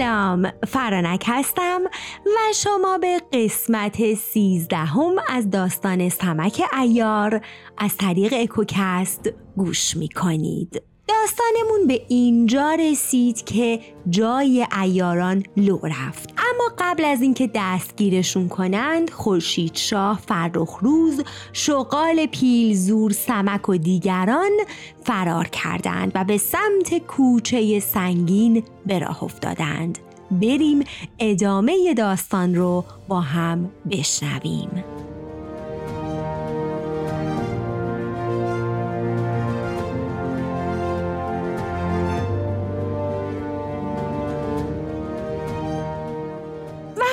سلام فرانک هستم و شما به قسمت سیزدهم از داستان سمک ایار از طریق اکوکست گوش می کنید داستانمون به اینجا رسید که جای ایاران لو رفت. قبل از اینکه دستگیرشون کنند خورشید شاه فرخ روز شغال پیل زور سمک و دیگران فرار کردند و به سمت کوچه سنگین به راه افتادند. بریم ادامه داستان رو با هم بشنویم.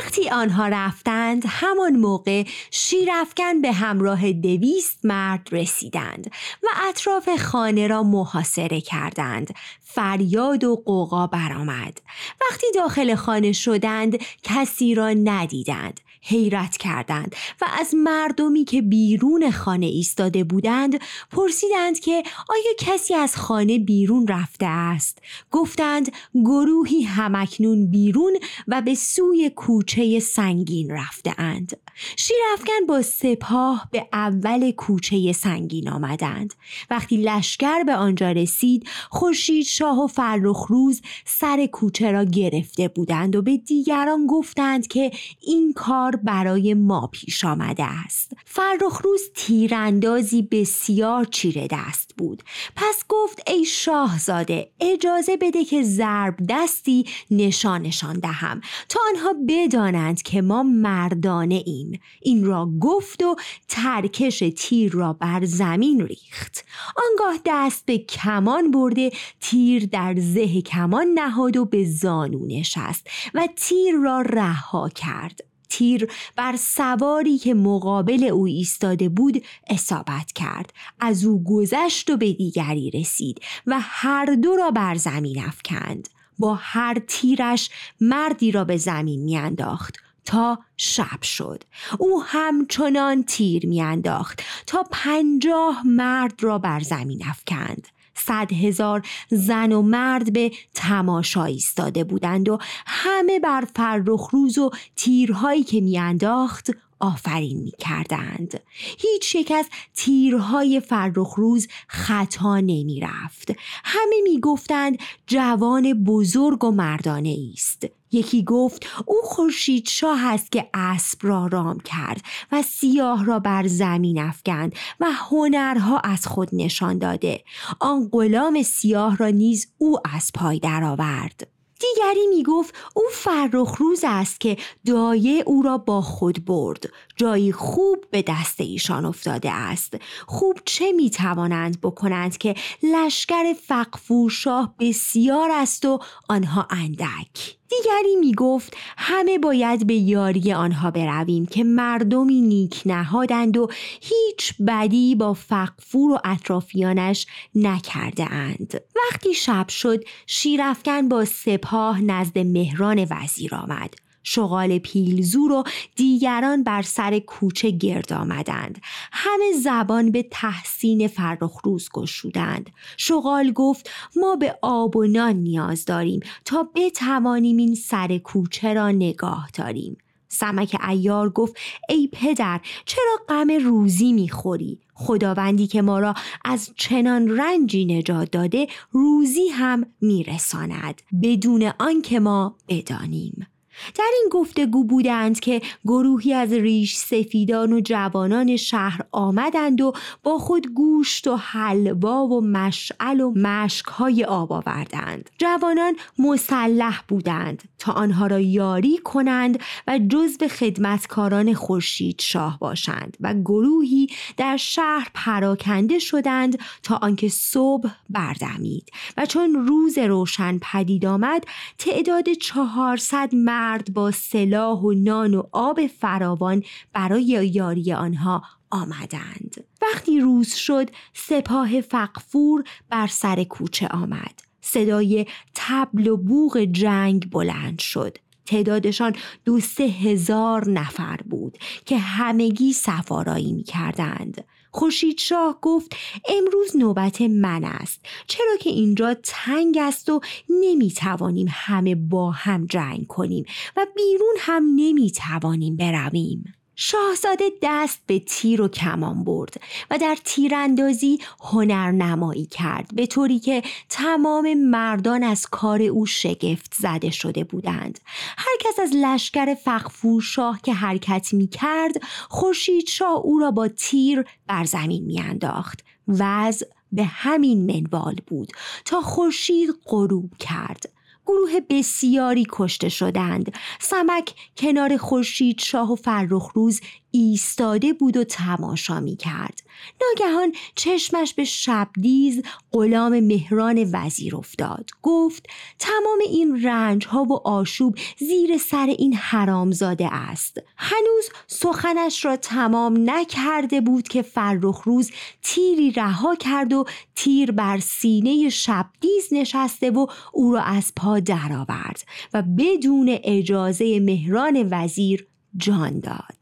وقتی آنها رفتند همان موقع شیرافکن به همراه دویست مرد رسیدند و اطراف خانه را محاصره کردند. فریاد و قوقا برآمد. وقتی داخل خانه شدند کسی را ندیدند. حیرت کردند و از مردمی که بیرون خانه ایستاده بودند پرسیدند که آیا کسی از خانه بیرون رفته است؟ گفتند گروهی همکنون بیرون و به سوی کوچه سنگین رفته اند. شیرافکن با سپاه به اول کوچه سنگین آمدند. وقتی لشکر به آنجا رسید خورشید شاه و فرخ روز سر کوچه را گرفته بودند و به دیگران گفتند که این کار برای ما پیش آمده است. فرخ روز تیراندازی بسیار چیره دست بود. پس گفت ای شاهزاده اجازه بده که ضرب دستی نشانشان دهم. تا آنها بدانند که ما مردانه ایم. این را گفت و ترکش تیر را بر زمین ریخت. آنگاه دست به کمان برده تیر در زه کمان نهاد و به زانو نشست و تیر را رها کرد. تیر بر سواری که مقابل او ایستاده بود اصابت کرد. از او گذشت و به دیگری رسید و هر دو را بر زمین افکند. با هر تیرش مردی را به زمین میانداخت تا شب شد. او همچنان تیر میانداخت تا پنجاه مرد را بر زمین افکند. صد هزار زن و مرد به تماشا ایستاده بودند و همه بر فرخ روز و تیرهایی که میانداخت آفرین می کردند. هیچ یک از تیرهای فرخ روز خطا نمی رفت. همه می گفتند جوان بزرگ و مردانه است. یکی گفت او خورشید شاه است که اسب را رام کرد و سیاه را بر زمین افکند و هنرها از خود نشان داده. آن غلام سیاه را نیز او از پای درآورد. دیگری می گفت او فرخ روز است که دایه او را با خود برد. جایی خوب به دست ایشان افتاده است. خوب چه می توانند بکنند که لشکر فقفور شاه بسیار است و آنها اندک؟ دیگری می گفت همه باید به یاری آنها برویم که مردمی نیک نهادند و هیچ بدی با فقفور و اطرافیانش نکرده اند. وقتی شب شد شیرفکن با سپاه نزد مهران وزیر آمد. شغال پیلزور و دیگران بر سر کوچه گرد آمدند. همه زبان به تحسین فرخروز گشودند. شغال گفت ما به آب و نان نیاز داریم تا بتوانیم این سر کوچه را نگاه داریم. سمک ایار گفت ای پدر چرا غم روزی می‌خوری؟ خداوندی که ما را از چنان رنجی نجات داده روزی هم میرساند. بدون آنکه ما بدانیم. در این گفتگو بودند که گروهی از ریش سفیدان و جوانان شهر آمدند و با خود گوشت و حلوا و مشعل و مشکهای آب آوردند. جوانان مسلح بودند تا آنها را یاری کنند و جزو خدمتکاران خورشید شاه باشند و گروهی در شهر پراکنده شدند تا آنکه صبح بردمید و چون روز روشن پدید آمد تعداد چهارصد مرد مرد با سلاح و نان و آب فراوان برای یاری آنها آمدند. وقتی روز شد سپاه فقفور بر سر کوچه آمد. صدای تبل و بوغ جنگ بلند شد. تعدادشان دو سه هزار نفر بود که همگی سفارایی می کردند خوشید شاه گفت امروز نوبت من است. چرا که اینجا تنگ است و نمی‌توانیم همه با هم جنگ کنیم و بیرون هم نمی‌توانیم برویم. شاهزاده دست به تیر و کمان برد و در تیراندازی هنرنمایی کرد به طوری که تمام مردان از کار او شگفت زده شده بودند. هر کس از لشکر فخفور شاه که حرکت می کرد خورشید شاه او را با تیر بر زمین می انداخت وضع به همین منوال بود تا خورشید غروب کرد. گروه بسیاری کشته شدند. سمک کنار خورشید شاه و فرخ روز ایستاده بود و تماشا می کرد. ناگهان چشمش به شبدیز غلام مهران وزیر افتاد. گفت تمام این رنج ها و آشوب زیر سر این حرامزاده است. هنوز سخنش را تمام نکرده بود که فرخ روز تیری رها کرد و تیر بر سینه شبدیز نشسته و او را از پا درآورد و بدون اجازه مهران وزیر جان داد.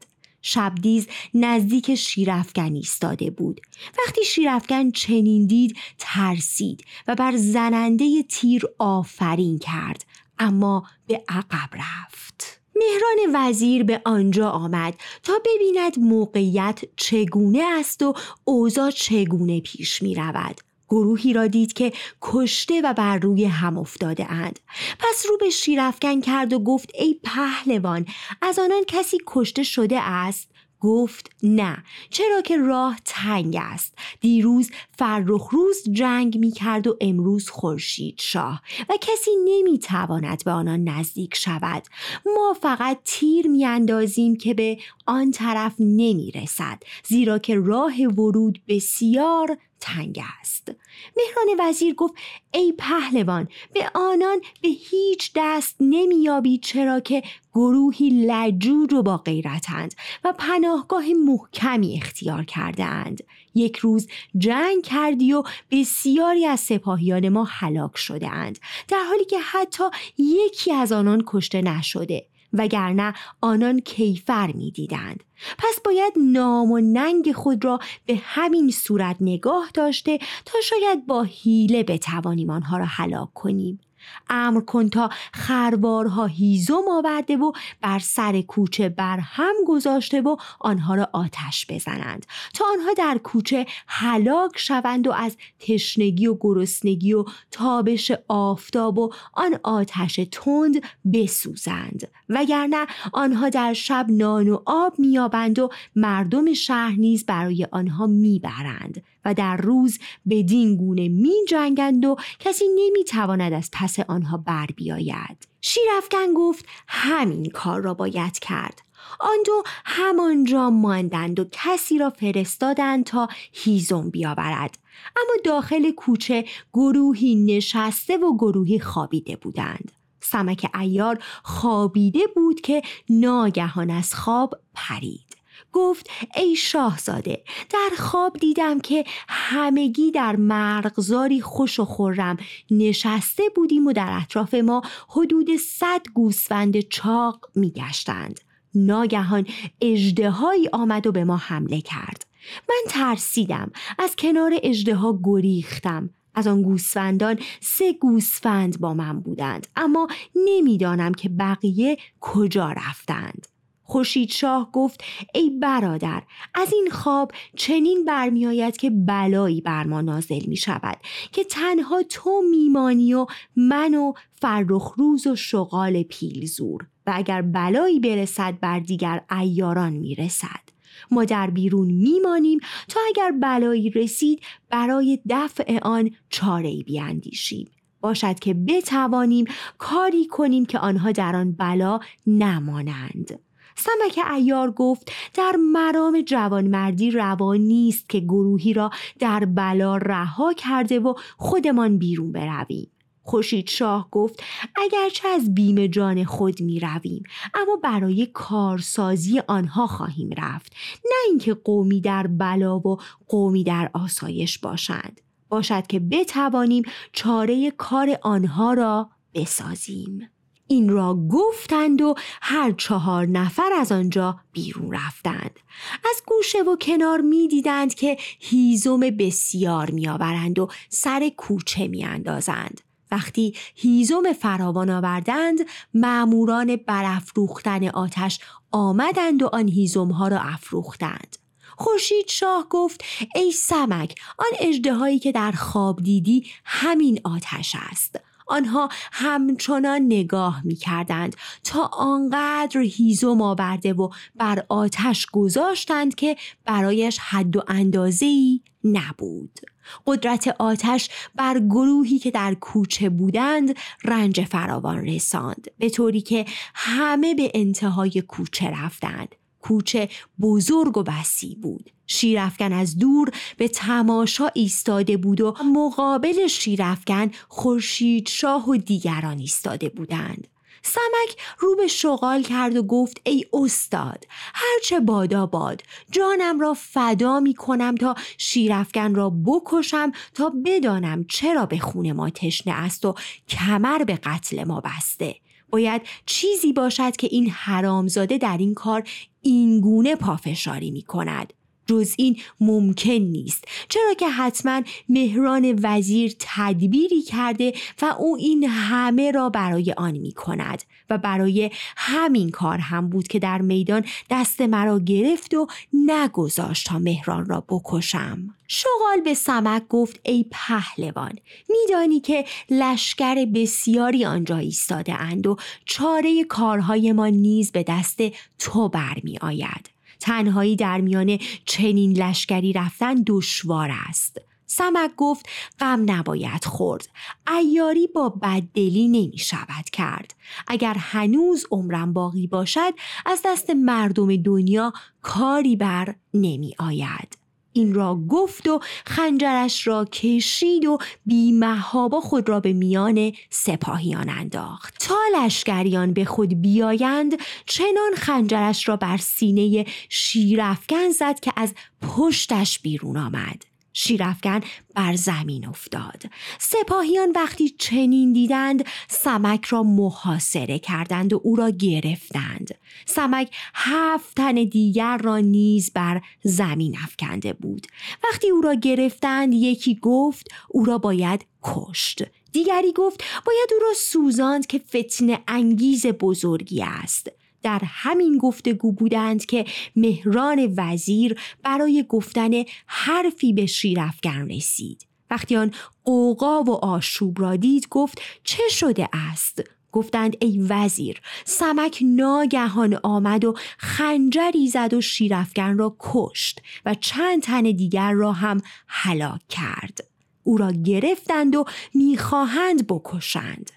شبدیز نزدیک شیرافگن ایستاده بود وقتی شیرافگن چنین دید ترسید و بر زننده تیر آفرین کرد اما به عقب رفت مهران وزیر به آنجا آمد تا ببیند موقعیت چگونه است و اوضاع چگونه پیش می رود. گروهی را دید که کشته و بر روی هم افتاده اند. پس رو به شیرفگن کرد و گفت ای پهلوان از آنان کسی کشته شده است؟ گفت نه چرا که راه تنگ است. دیروز فرخ روز جنگ می کرد و امروز خورشید شاه و کسی نمی تواند به آنان نزدیک شود. ما فقط تیر می اندازیم که به آن طرف نمی رسد زیرا که راه ورود بسیار تنگ است مهران وزیر گفت ای پهلوان به آنان به هیچ دست نمیابی چرا که گروهی لجوج و با غیرتند و پناهگاه محکمی اختیار کرده اند. یک روز جنگ کردی و بسیاری از سپاهیان ما هلاک شده اند در حالی که حتی یکی از آنان کشته نشده وگرنه آنان کیفر می دیدند. پس باید نام و ننگ خود را به همین صورت نگاه داشته تا شاید با حیله بتوانیم آنها را هلاک کنیم. امر کن تا خربارها هیزم آورده و بر سر کوچه بر هم گذاشته و آنها را آتش بزنند. تا آنها در کوچه هلاک شوند و از تشنگی و گرسنگی و تابش آفتاب و آن آتش تند بسوزند. وگرنه آنها در شب نان و آب میابند و مردم شهر نیز برای آنها می‌برند. و در روز بدین گونه می جنگند و کسی نمی تواند از پس آنها بر بیاید. شیرفگن گفت همین کار را باید کرد. آن دو همانجا ماندند و کسی را فرستادند تا هیزم بیاورد اما داخل کوچه گروهی نشسته و گروهی خوابیده بودند سمک ایار خوابیده بود که ناگهان از خواب پرید گفت ای شاهزاده در خواب دیدم که همگی در مرغزاری خوش و خورم نشسته بودیم و در اطراف ما حدود صد گوسفند چاق میگشتند. ناگهان اجدهایی آمد و به ما حمله کرد. من ترسیدم از کنار اجدها گریختم. از آن گوسفندان سه گوسفند با من بودند اما نمی‌دانم که بقیه کجا رفتند. خورشید شاه گفت ای برادر از این خواب چنین برمیآید که بلایی بر ما نازل می شود که تنها تو میمانی و من و فرخ روز و شغال پیلزور و اگر بلایی برسد بر دیگر ایاران می رسد. ما در بیرون میمانیم تا اگر بلایی رسید برای دفع آن چاره بیاندیشیم باشد که بتوانیم کاری کنیم که آنها در آن بلا نمانند سمک ایار گفت در مرام جوانمردی روان نیست که گروهی را در بلا رها کرده و خودمان بیرون برویم. خوشید شاه گفت اگرچه از بیم جان خود می رویم اما برای کارسازی آنها خواهیم رفت. نه اینکه قومی در بلا و قومی در آسایش باشند. باشد که بتوانیم چاره کار آنها را بسازیم. این را گفتند و هر چهار نفر از آنجا بیرون رفتند. از گوشه و کنار می‌دیدند که هیزم بسیار میآورند و سر کوچه میاندازند. وقتی هیزم فراوان آوردند معموران برافروختن آتش آمدند و آن هیزم ها را افروختند. خورشید شاه گفت ای سمک آن اجدهایی که در خواب دیدی همین آتش است. آنها همچنان نگاه می کردند تا آنقدر هیزم آورده و بر آتش گذاشتند که برایش حد و اندازه ای نبود. قدرت آتش بر گروهی که در کوچه بودند رنج فراوان رساند به طوری که همه به انتهای کوچه رفتند کوچه بزرگ و وسیع بود. شیرافکن از دور به تماشا ایستاده بود و مقابل شیرافکن خورشید شاه و دیگران ایستاده بودند. سمک رو به شغال کرد و گفت ای استاد هرچه بادا باد جانم را فدا می کنم تا شیرافکن را بکشم تا بدانم چرا به خون ما تشنه است و کمر به قتل ما بسته. باید چیزی باشد که این حرامزاده در این کار اینگونه پافشاری می کند. جز این ممکن نیست چرا که حتما مهران وزیر تدبیری کرده و او این همه را برای آن می کند و برای همین کار هم بود که در میدان دست مرا گرفت و نگذاشت تا مهران را بکشم. شغال به سمک گفت ای پهلوان میدانی که لشکر بسیاری آنجا ایستاده اند و چاره کارهای ما نیز به دست تو برمی آید تنهایی در میان چنین لشکری رفتن دشوار است. سمک گفت غم نباید خورد. ایاری با بددلی نمی شود کرد. اگر هنوز عمرم باقی باشد از دست مردم دنیا کاری بر نمی آید. این را گفت و خنجرش را کشید و بیمهابا خود را به میان سپاهیان انداخت. تا لشکریان به خود بیایند چنان خنجرش را بر سینه شیرافکن زد که از پشتش بیرون آمد. شیرافکن بر زمین افتاد. سپاهیان وقتی چنین دیدند سمک را محاصره کردند و او را گرفتند. سمک هفت تن دیگر را نیز بر زمین افکنده بود. وقتی او را گرفتند یکی گفت او را باید کشت. دیگری گفت باید او را سوزاند که فتنه انگیز بزرگی است. در همین گفتگو بودند که مهران وزیر برای گفتن حرفی به شیرافگن رسید. وقتی آن قوقا و آشوب را دید گفت چه شده است؟ گفتند ای وزیر سمک ناگهان آمد و خنجری زد و شیرافگن را کشت و چند تن دیگر را هم هلاک کرد. او را گرفتند و می‌خواهند بکشند.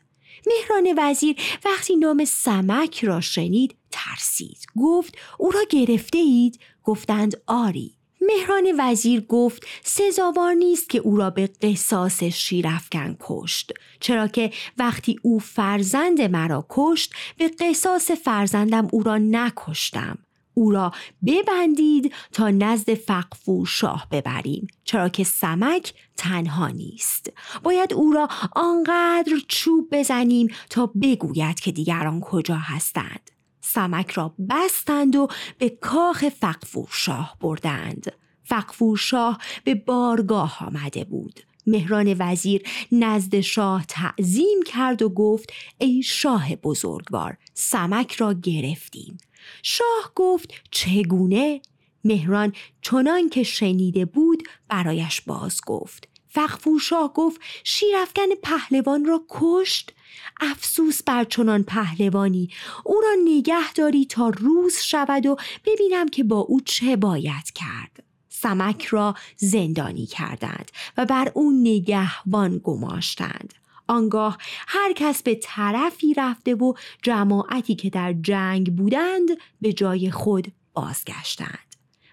مهران وزیر وقتی نام سمک را شنید ترسید. گفت او را گرفته اید گفتند آری. مهران وزیر گفت سزاوار نیست که او را به قصاص شیرفکن کشت. چرا که وقتی او فرزند مرا کشت به قصاص فرزندم او را نکشتم. او را ببندید تا نزد فقفور شاه ببریم چرا که سمک تنها نیست. باید او را آنقدر چوب بزنیم تا بگوید که دیگران کجا هستند. سمک را بستند و به کاخ فقفور شاه بردند. فقفور شاه به بارگاه آمده بود. مهران وزیر نزد شاه تعظیم کرد و گفت ای شاه بزرگوار سمک را گرفتیم. شاه گفت چگونه؟ مهران چنان که شنیده بود برایش باز گفت. فقفور شاه گفت شیرفکن پهلوان را کشت؟ افسوس بر چنان پهلوانی او را نگه داری تا روز شود و ببینم که با او چه باید کرد. سمک را زندانی کردند و بر او نگهبان گماشتند. آنگاه هر کس به طرفی رفته و جماعتی که در جنگ بودند به جای خود بازگشتند.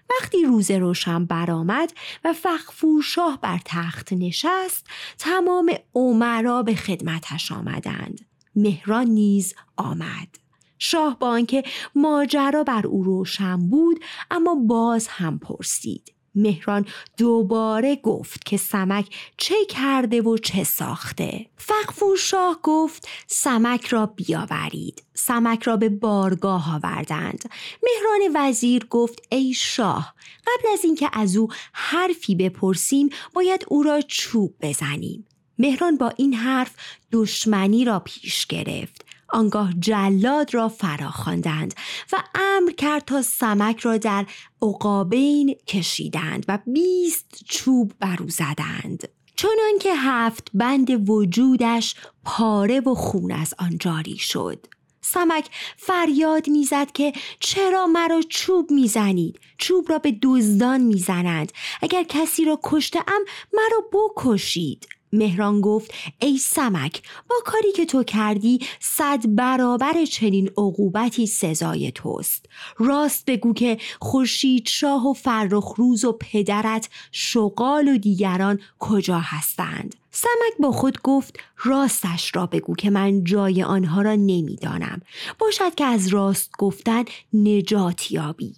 وقتی روز روشن برآمد و فخفور شاه بر تخت نشست تمام عمرا به خدمتش آمدند. مهران نیز آمد. شاه با آنکه ماجرا بر او روشن بود اما باز هم پرسید. مهران دوباره گفت که سمک چه کرده و چه ساخته. فقفور شاه گفت سمک را بیاورید. سمک را به بارگاه آوردند. مهران وزیر گفت ای شاه قبل از اینکه از او حرفی بپرسیم باید او را چوب بزنیم. مهران با این حرف دشمنی را پیش گرفت. آنگاه جلاد را فرا خواندند و امر کرد تا سمک را در عقابین کشیدند و بیست چوب برو زدند. چنان که هفت بند وجودش پاره و خون از آن جاری شد. سمک فریاد می‌زد که چرا مرا چوب می‌زنید؟ چوب را به دزدان می‌زنند. اگر کسی را کشته ام مرا بکشید. مهران گفت ای سمک با کاری که تو کردی صد برابر چنین عقوبتی سزای توست. راست بگو که خورشید شاه و فرخ روز و پدرت شغال و دیگران کجا هستند؟ سمک با خود گفت راستش را بگو که من جای آنها را نمی‌دانم. باشد که از راست گفتن نجات یابی.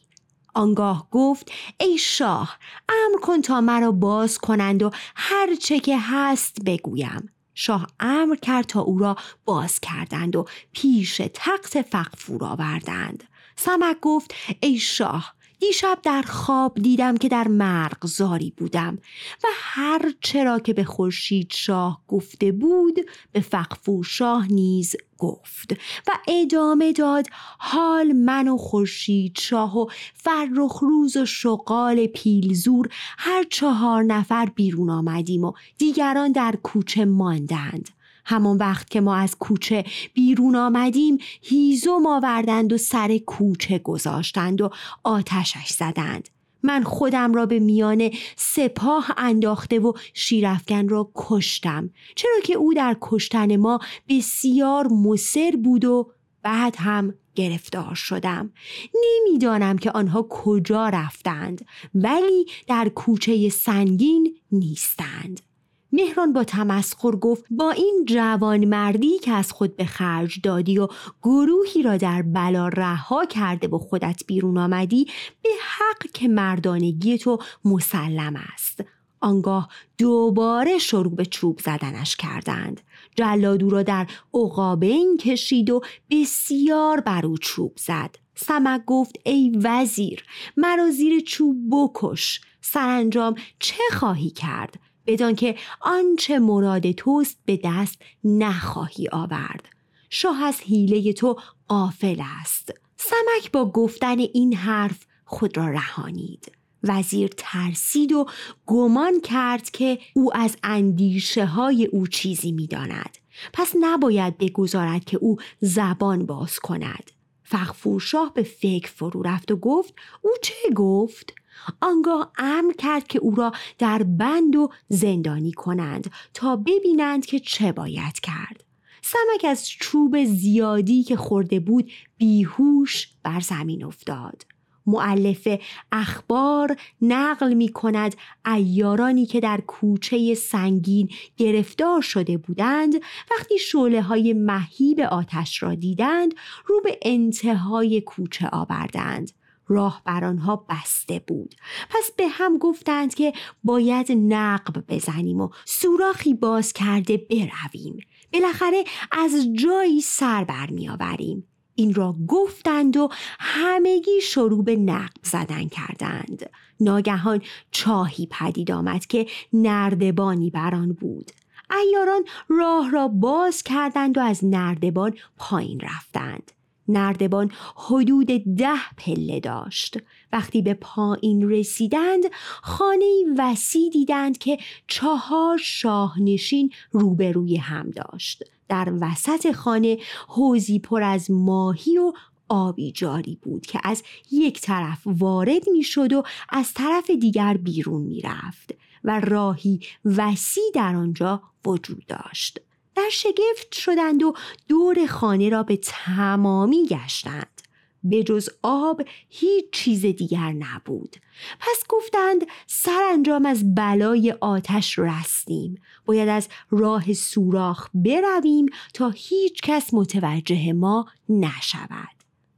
آنگاه گفت ای شاه امر کن تا مرا باز کنند و هر چه که هست بگویم. شاه امر کرد تا او را باز کردند و پیش تخت فقفور آوردند. سمک گفت ای شاه دیشب در خواب دیدم که در مرغزاری بودم و هر چرا که به خورشید شاه گفته بود به فقفور شاه نیز گفت و ادامه داد حال من و خورشید شاه و فرخ روز و شغال پیلزور هر چهار نفر بیرون آمدیم و دیگران در کوچه ماندند. همان وقت که ما از کوچه بیرون آمدیم هیزم آوردند و سر کوچه گذاشتند و آتشش زدند. من خودم را به میان سپاه انداخته و شیرفگن را کشتم. چرا که او در کشتن ما بسیار مصر بود و بعد هم گرفتار شدم. نمی‌دانم که آنها کجا رفتند ولی در کوچه سنگین نیستند. مهران با تمسخر گفت با این جوان مردی که از خود به خرج دادی و گروهی را در بلا رها کرده و خودت بیرون آمدی به حق که مردانگی تو مسلم است. آنگاه دوباره شروع به چوب زدنش کردند. جلادو را در عقابین کشید و بسیار بر او چوب زد. سمک گفت ای وزیر مرا زیر چوب بکش. سرانجام چه خواهی کرد؟ بدان که آنچه مراد توست به دست نخواهی آورد. شاه از حیله تو قافل است. سمک با گفتن این حرف خود را رهانید. وزیر ترسید و گمان کرد که او از اندیشه های او چیزی می‌داند. پس نباید بگذارد که او زبان باز کند. فخفورشاه به فکر فرو رفت و گفت او چه گفت؟ آنگاه امر کرد که او را در بند و زندانی کنند تا ببینند که چه باید کرد. سمک از چوب زیادی که خورده بود بیهوش بر زمین افتاد. معلف اخبار نقل می کند ایارانی که در کوچه سنگین گرفتار شده بودند وقتی شعله های مهیب آتش را دیدند رو به انتهای کوچه آوردند. راه بر آنها بسته بود. پس به هم گفتند که باید نقب بزنیم و سوراخی باز کرده برویم. بالاخره از جایی سر برمیآوریم این را گفتند و همگی شروع به نقب زدن کردند. ناگهان چاهی پدید آمد که نردبانی بر آن بود. ایاران راه را باز کردند و از نردبان پایین رفتند. نردبان حدود ده پله داشت وقتی به پایین رسیدند خانه وسیع دیدند که چهار شاهنشین روبروی هم داشت در وسط خانه حوزی پر از ماهی و آبی جاری بود که از یک طرف وارد می شد و از طرف دیگر بیرون می رفت و راهی وسیع در آنجا وجود داشت. در شگفت شدند و دور خانه را به تمامی گشتند. به جز آب هیچ چیز دیگر نبود. پس گفتند سرانجام از بلای آتش رستیم. باید از راه سوراخ برویم تا هیچ کس متوجه ما نشود.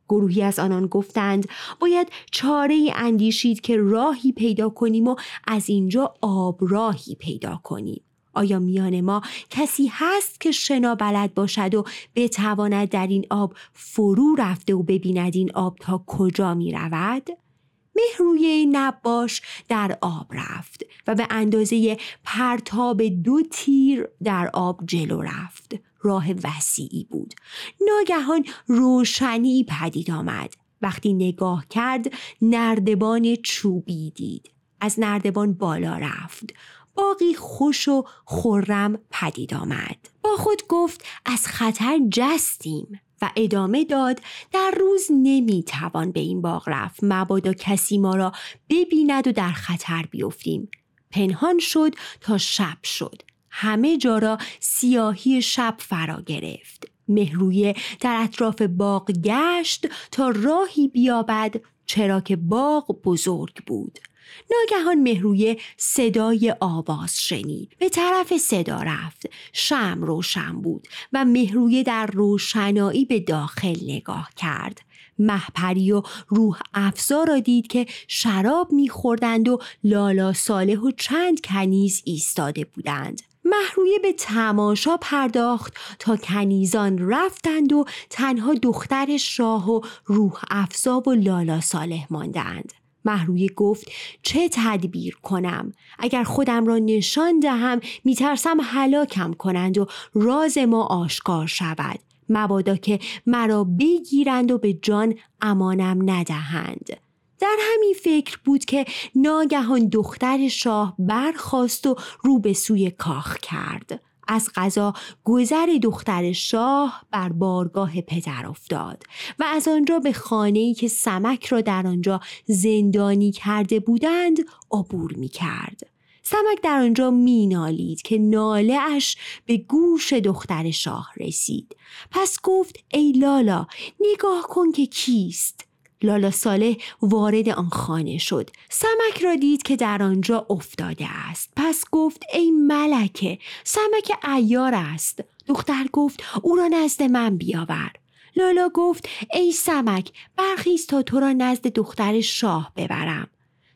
گروهی از آنان گفتند باید چاره اندیشید که راهی پیدا کنیم و از اینجا آب راهی پیدا کنیم. آیا میان ما کسی هست که شنا بلد باشد و بتواند در این آب فرو رفته و ببیند این آب تا کجا می رود؟ مهروی نباش در آب رفت و به اندازه پرتاب دو تیر در آب جلو رفت. راه وسیعی بود. ناگهان روشنی پدید آمد. وقتی نگاه کرد نردبان چوبی دید. از نردبان بالا رفت. باقی خوش و خورم پدید آمد. با خود گفت از خطر جستیم و ادامه داد در روز نمی‌توان به این باغ رفت مبادا کسی ما را ببیند و در خطر بیفتیم. پنهان شد تا شب شد. همه جا را سیاهی شب فرا گرفت. مهرویه در اطراف باغ گشت تا راهی بیابد چرا که باغ بزرگ بود. ناگهان مهرویه صدای آواز شنید. به طرف صدا رفت. شم روشن بود و مهرویه در روشنایی به داخل نگاه کرد. محپری و روح افزا را دید که شراب میخوردند و لالا صالح و چند کنیز ایستاده بودند. محرویه به تماشا پرداخت تا کنیزان رفتند و تنها دختر شاه و روح افزا و لالا صالح ماندند محرویه گفت چه تدبیر کنم؟ اگر خودم را نشان دهم میترسم هلاکم کنند و راز ما آشکار شود. مبادا که مرا بگیرند و به جان امانم ندهند. در همین فکر بود که ناگهان دختر شاه برخواست و رو به سوی کاخ کرد. از غذا گذر دختر شاه بر بارگاه پدر افتاد و از آنجا به خانه‌ای که سمک را در آنجا زندانی کرده بودند عبور می کرد. سمک در آنجا می نالید که ناله اش به گوش دختر شاه رسید. پس گفت ای لالا نگاه کن که کیست؟ لالا صالح وارد آن خانه شد. سمک را دید که در آنجا افتاده است. پس گفت ای ملکه سمک ایار است. دختر گفت او را نزد من بیاور. لالا گفت ای سمک برخیز تا تو را نزد دختر شاه ببرم.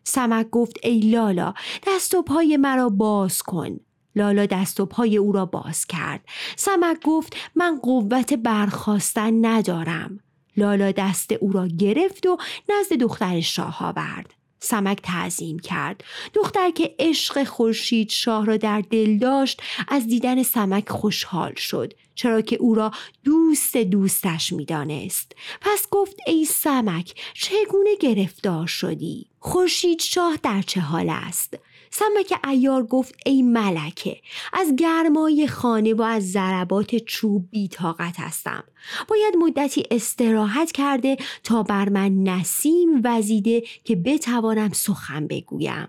سمک گفت ای لالا دست و پای مرا باز کن. لالا دست و پای او را باز کرد. سمک گفت من قوت برخواستن ندارم. لالا دست او را گرفت و نزد دختر شاه آورد. سمک تعظیم کرد. دختر که عشق خورشید شاه را در دل داشت از دیدن سمک خوشحال شد چرا که او را دوست دوستش می‌دانست. پس گفت ای سمک چگونه گرفتار شدی؟ خورشید شاه در چه حال است؟ سمک ایار گفت ای ملکه از گرمای خانه و از ضربات چوب بیتاقت هستم. باید مدتی استراحت کرده تا بر من نسیم وزیده که بتوانم سخن بگویم.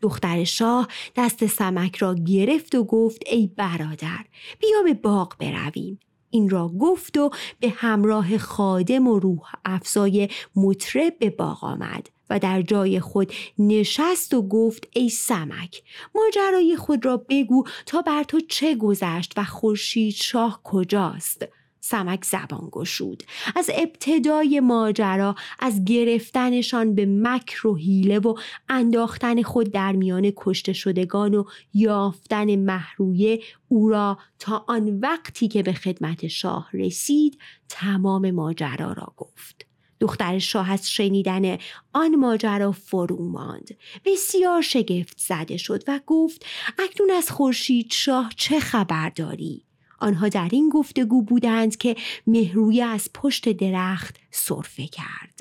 دختر شاه دست سمک را گرفت و گفت ای برادر بیا به باغ برویم. این را گفت و به همراه خادم و روح افزای مطرب به باغ آمد. و در جای خود نشست و گفت ای سمک ماجرای خود را بگو تا بر تو چه گذشت و خورشید شاه کجاست. سمک زبان گشود. از ابتدای ماجرا از گرفتنشان به مکر و حیله و انداختن خود در میان کشته شدگان و یافتن محرویه او را تا آن وقتی که به خدمت شاه رسید تمام ماجرا را گفت. دختر شاه از شنیدن آن ماجرا فرو ماند. بسیار شگفت زده شد و گفت اکنون از خورشید شاه چه خبر داری؟ آنها در این گفتگو بودند که مهرویه از پشت درخت صرفه کرد.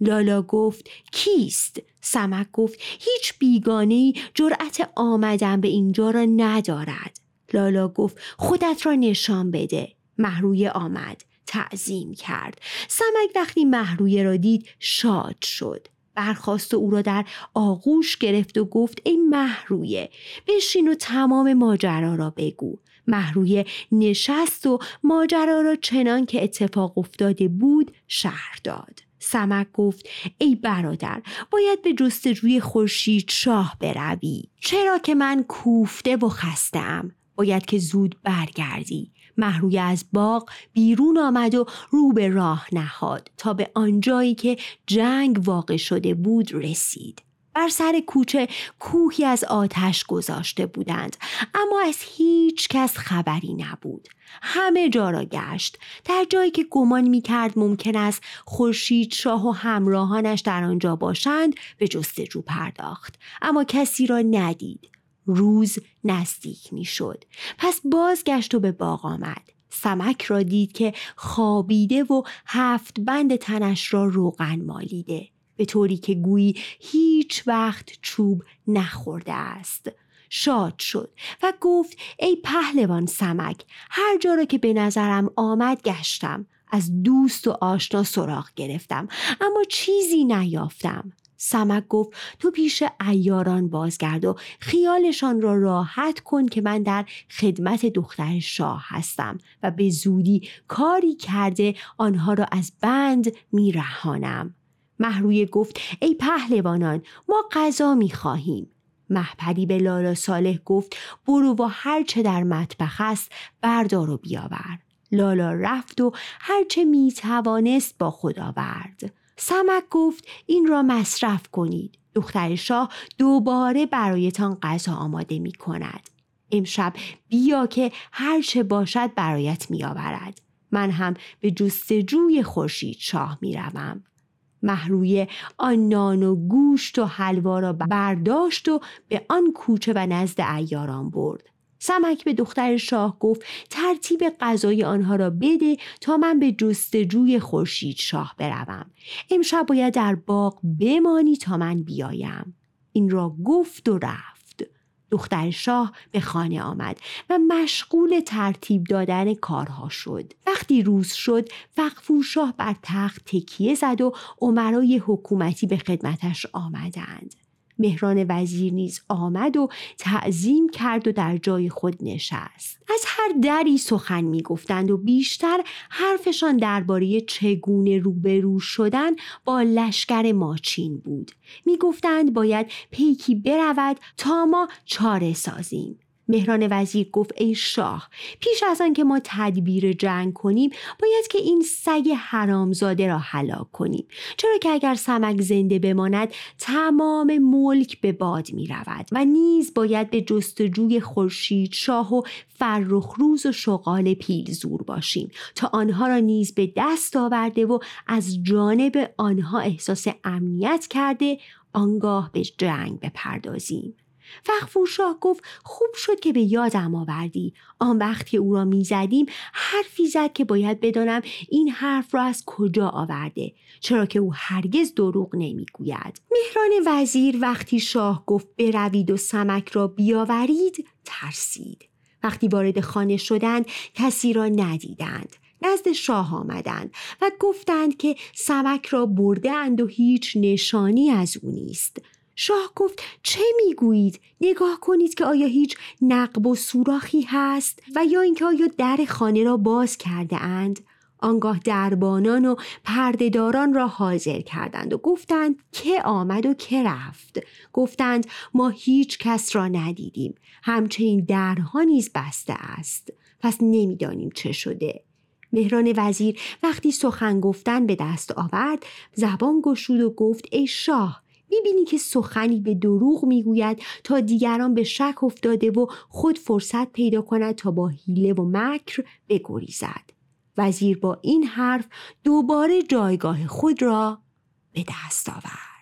لالا گفت کیست؟ سمک گفت هیچ بیگانه جرأت آمدن به اینجا را ندارد. لالا گفت خودت را نشان بده. محرویه آمد. تعظیم کرد. سمک وقتی محرویه را دید شاد شد. برخواست و او را در آغوش گرفت و گفت ای محرویه بشین و تمام ماجرا را بگو. محرویه نشست و ماجرا را چنان که اتفاق افتاده بود شهر داد. سمک گفت ای برادر باید به جستجوی خورشید شاه بروی. چرا که من کوفته و خستم باید که زود برگردی. محروی از باغ بیرون آمد و رو به راه نهاد تا به آنجایی که جنگ واقع شده بود رسید. بر سر کوچه کوهی از آتش گذاشته بودند اما از هیچ کس خبری نبود. همه جا را گشت. در جایی که گمان می کرد ممکن است خورشید شاه و همراهانش در آنجا باشند به جستجو پرداخت. اما کسی را ندید. روز نزدیک می شد پس بازگشت و به باغ آمد. سمک را دید که خوابیده و هفت بند تنش را روغن مالیده به طوری که گویی هیچ وقت چوب نخورده است. شاد شد و گفت ای پهلوان سمک هر جا را که به نظرم آمد گشتم. از دوست و آشنا سراغ گرفتم اما چیزی نیافتم. سمک گفت تو پیش ایاران بازگرد و خیالشان را راحت کن که من در خدمت دختر شاه هستم و به زودی کاری کرده آنها را از بند میرهانم محروی گفت ای پهلوانان ما غذا می خواهیم. محپری به لالا صالح گفت برو و هرچه در مطبخ است بردار و بیاور. لالا رفت و هرچه می توانست با خود آورد. سمک گفت این را مصرف کنید. دختر شاه دوباره برایتان غذا آماده می کند. امشب بیا که هرچه باشد برایت می آورد. من هم به جستجوی خورشید شاه می روم. محرویه آن نان و گوشت و حلوا را برداشت و به آن کوچه و نزد ایاران برد سمک به دختر شاه گفت ترتیب غذای آنها را بده تا من به جستجوی خورشید شاه بروم. امشب باید در باغ بمانی تا من بیایم. این را گفت و رفت. دختر شاه به خانه آمد و مشغول ترتیب دادن کارها شد. وقتی روز شد فقفور شاه بر تخت تکیه زد و عمرای حکومتی به خدمتش آمدند. مهران وزیر نیز آمد و تعظیم کرد و در جای خود نشست. از هر دری سخن می گفتند و بیشتر حرفشان درباره چگونه روبرو شدن با لشکر ماچین بود. می گفتند باید پیکی برود تا ما چاره سازیم. مهران وزیر گفت ای شاه پیش از آن که ما تدبیر جنگ کنیم باید که این سگ حرامزاده را هلاک کنیم. چرا که اگر سمک زنده بماند تمام ملک به باد می رود و نیز باید به جستجوی خورشید شاه و فرخ روز و شغال پیل زور باشیم تا آنها را نیز به دست آورده و از جانب آنها احساس امنیت کرده آنگاه به جنگ بپردازیم. فخفور شاه گفت خوب شد که به یادم آوردی. آن وقت که او را می‌زدیم حرفی زد که باید بدانم این حرف را از کجا آورده. چرا که او هرگز دروغ نمی‌گوید مهران وزیر وقتی شاه گفت بروید و سمک را بیاورید ترسید. وقتی وارد خانه شدند کسی را ندیدند. نزد شاه آمدند و گفتند که سمک را برده اند و هیچ نشانی از او نیست. شاه گفت چه می‌گویید؟ نگاه کنید که آیا هیچ نقب و سوراخی هست و یا اینکه آیا در خانه را باز کرده اند؟ آنگاه دربانان و پردهداران را حاضر کردند و گفتند که آمد و که رفت؟ گفتند ما هیچ کس را ندیدیم همچنین درها نیز بسته است. پس نمی‌دانیم چه شده. مهران وزیر وقتی سخن گفتن به دست آورد زبان گشود و گفت ای شاه می‌بینی که سخنی به دروغ می‌گوید تا دیگران به شک افتاده و خود فرصت پیدا کند تا با حیله و مکر بگریزد. وزیر با این حرف دوباره جایگاه خود را به دست آورد.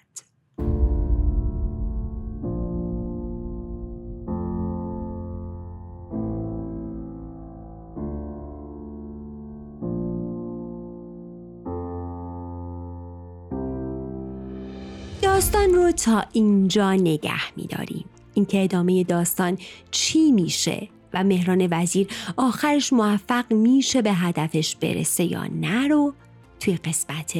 داستان رو تا اینجا نگه میداریم. اینکه ادامه داستان چی میشه و مهران وزیر آخرش موفق میشه به هدفش برسه یا نه رو توی قسمت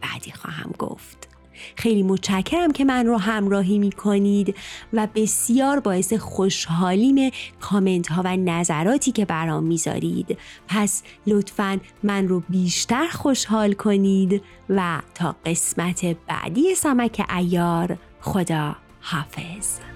بعدی خواهم گفت. خیلی متشکرم که من رو همراهی می کنید و بسیار باعث خوشحالیم کامنت ها و نظراتی که برام می‌ذارید. پس لطفا من رو بیشتر خوشحال کنید و تا قسمت بعدی سمک ایار خدا حافظ.